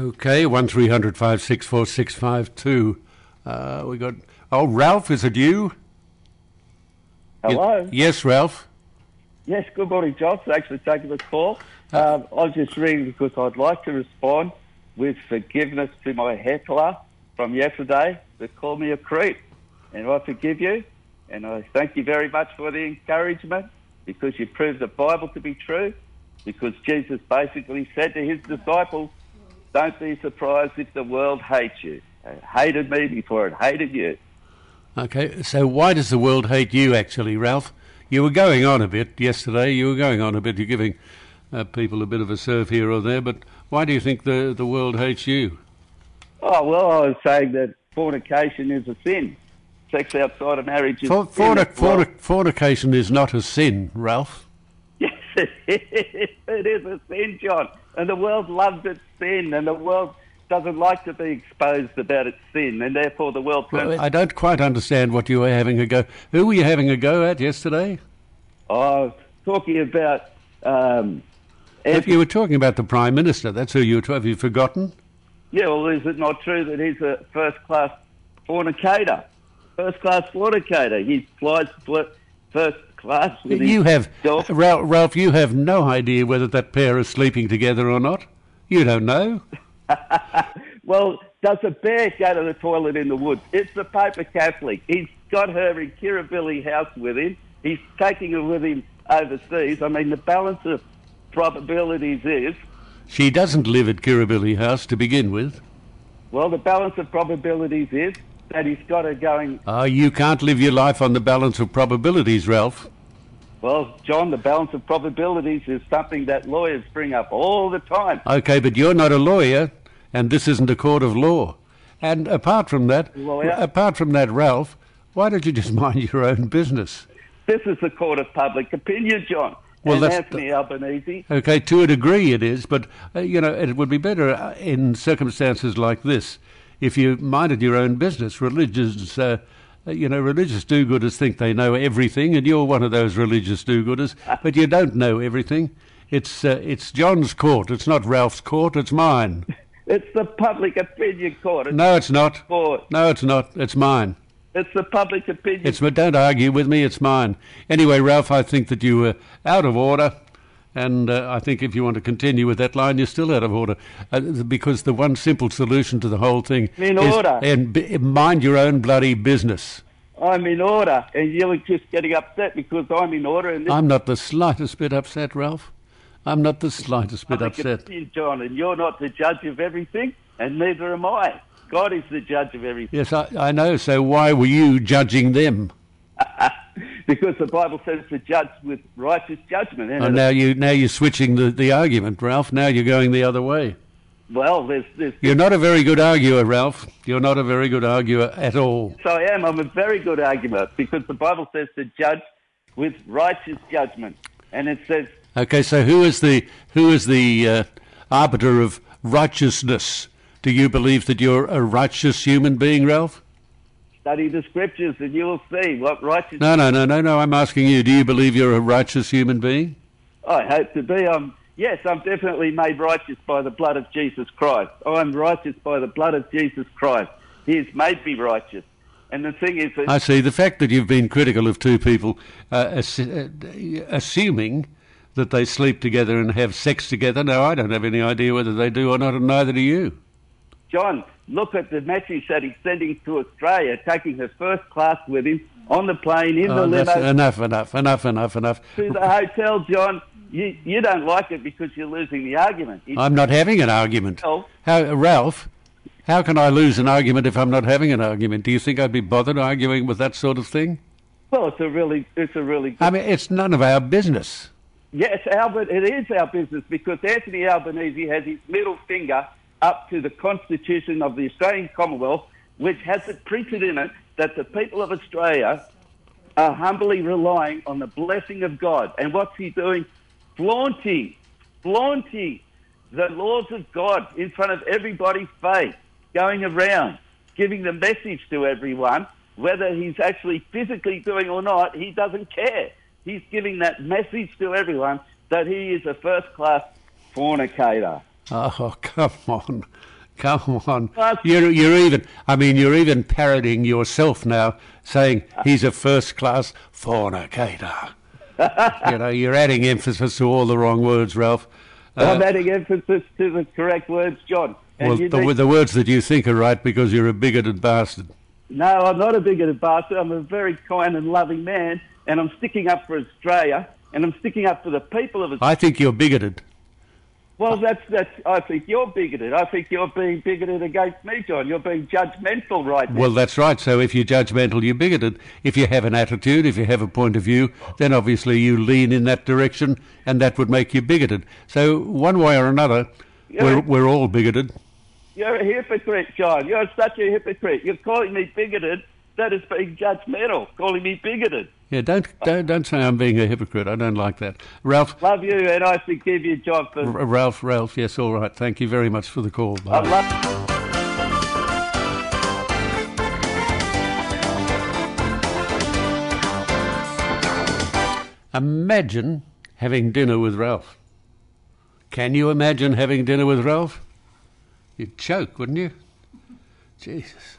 Okay, one three hundred five six four six five two. Uh, we got. Oh, Ralph, is it you? Hello. Yes, Ralph. Yes, good morning, John. Thanks for taking the call. Um, I was just ringing because I'd like to respond with forgiveness to my heckler from yesterday that called me a creep. And I forgive you, and I thank you very much for the encouragement because you proved the Bible to be true. Because Jesus basically said to his disciples, Don't be surprised if the world hates you. It hated me before it hated you. Okay, so why does the world hate you, actually, Ralph? You were going on a bit yesterday. You were going on a bit. You're giving uh, people a bit of a serve here or there. But why do you think the the world hates you? Oh, well, I was saying that fornication is a sin. Sex outside of marriage is For, a sin. fornic, fornic, fornication is not a sin, Ralph. It is. A sin, John. And the world loves its sin, and the world doesn't like to be exposed about its sin, and therefore the world turns. I don't quite understand what you were having a go. Who were you having a go at yesterday? Oh, talking about. Um, If you were talking about the Prime Minister, that's who you were. Have you forgotten? yeah, well, is it not true that he's a first class fornicator? First class fornicator. He flies fl- first class with You have. Ralph. You have no idea whether that pair are sleeping together or not. You don't know. Well, does a bear go to the toilet in the woods? It's the Paper Catholic. He's got her in Kirribilli House with him. He's taking her with him overseas. I mean, the balance of probabilities is, She doesn't live at Kirribilli House to begin with. well, the balance of probabilities is that he's got her going, Ah, you can't live your life on the balance of probabilities, Ralph. well, John, the balance of probabilities is something that lawyers bring up all the time. Okay, but you're not a lawyer, and this isn't a court of law. And apart from that, Lawyer? apart from that, Ralph, why don't you just mind your own business? This is the court of public opinion, John. Well, and that's- Anthony Albanese. Okay, to a degree it is, but uh, you know it would be better uh, in circumstances like this if you minded your own business. Religious, uh, uh, you know, religious do-gooders think they know everything, and you're one of those religious do-gooders, but you don't know everything. It's uh, it's John's court. It's not Ralph's court. It's mine. It's the public opinion court. It's No, it's not. court. No, it's not. It's mine. It's the public opinion It's don't argue with me. It's mine. Anyway, Ralph, I think that you were out of order, and uh, I think if you want to continue with that line, you're still out of order. Uh, because the one simple solution to the whole thing In is order. and b- mind your own bloody business. I'm in order, and you're just getting upset because I'm in order. And I'm not the slightest bit upset, Ralph. I'm not the slightest bit upset. John, and you're not the judge of everything, and neither am I. God is the judge of everything Yes, I, I know. So why were you judging them? because the Bible says to judge with righteous judgment. And Oh, now you now you're switching the, the argument, Ralph. Now you're going the other way. well, there's this. You're not a very good arguer, Ralph. You're not a very good arguer at all. So I am. I'm a very good arguer because the Bible says to judge with righteous judgment, and it says Okay, so who is the who is the uh, arbiter of righteousness? Do you believe that you're a righteous human being, Ralph? Study the scriptures, and you will see what righteous. No, no, no, no, no. I'm asking you. Do you believe you're a righteous human being? I hope to be. I'm yes, I'm definitely made righteous by the blood of Jesus Christ. I'm righteous by the blood of Jesus Christ. He has made me righteous. And the thing is, that I see. The fact that you've been critical of two people, uh, ass- uh, assuming that they sleep together and have sex together. Now, I don't have any idea whether they do or not, and neither do you. John, look at the message that he's sending to Australia, taking her first class with him on the plane in uh, the Oh, that's limo enough, enough, enough, enough, enough. to the hotel. John, you you don't like it because you're losing the argument. It's I'm not having an argument. How, Ralph, how can I lose an argument if I'm not having an argument? Do you think I'd be bothered arguing with that sort of thing? well, it's a really, it's a really. Good, I mean, it's none of our business. yes, Albert, it is our business because Anthony Albanese has his middle finger up to the Constitution of the Australian Commonwealth, which has it printed in it that the people of Australia are humbly relying on the blessing of God. And what's he doing? Flaunting, flaunting the laws of God in front of everybody's face, going around, giving the message to everyone, whether he's actually physically doing or not, he doesn't care. He's giving that message to everyone that he is a first class fornicator. Oh, come on. Come on. You're, you're even, I mean, you're even parodying yourself now, saying he's a first class fornicator. you know, you're adding emphasis to all the wrong words, Ralph. Uh, I'm adding emphasis to the correct words, John. well, the, the words that you think are right because you're a bigoted bastard. No, I'm not a bigoted bastard. I'm a very kind and loving man, and I'm sticking up for Australia, and I'm sticking up for the people of Australia. I think you're bigoted. Well, that's that's. I think you're bigoted. I think you're being bigoted against me, John. You're being judgmental right now. Well, that's right. So if you're judgmental, you're bigoted. If you have an attitude, if you have a point of view, then obviously you lean in that direction, and that would make you bigoted. So one way or another, we're we're all bigoted. You're a hypocrite, John. You're such a hypocrite. You're calling me bigoted. That is being judgmental, calling me bigoted. Yeah, don't, don't don't say I'm being a hypocrite. I don't like that. Ralph. Love you, and I forgive you, John. For... R- Ralph, Ralph, yes, all right. Thank you very much for the call. Bye. Imagine having dinner with Ralph. Can you imagine having dinner with Ralph? You'd choke, wouldn't you? Jesus.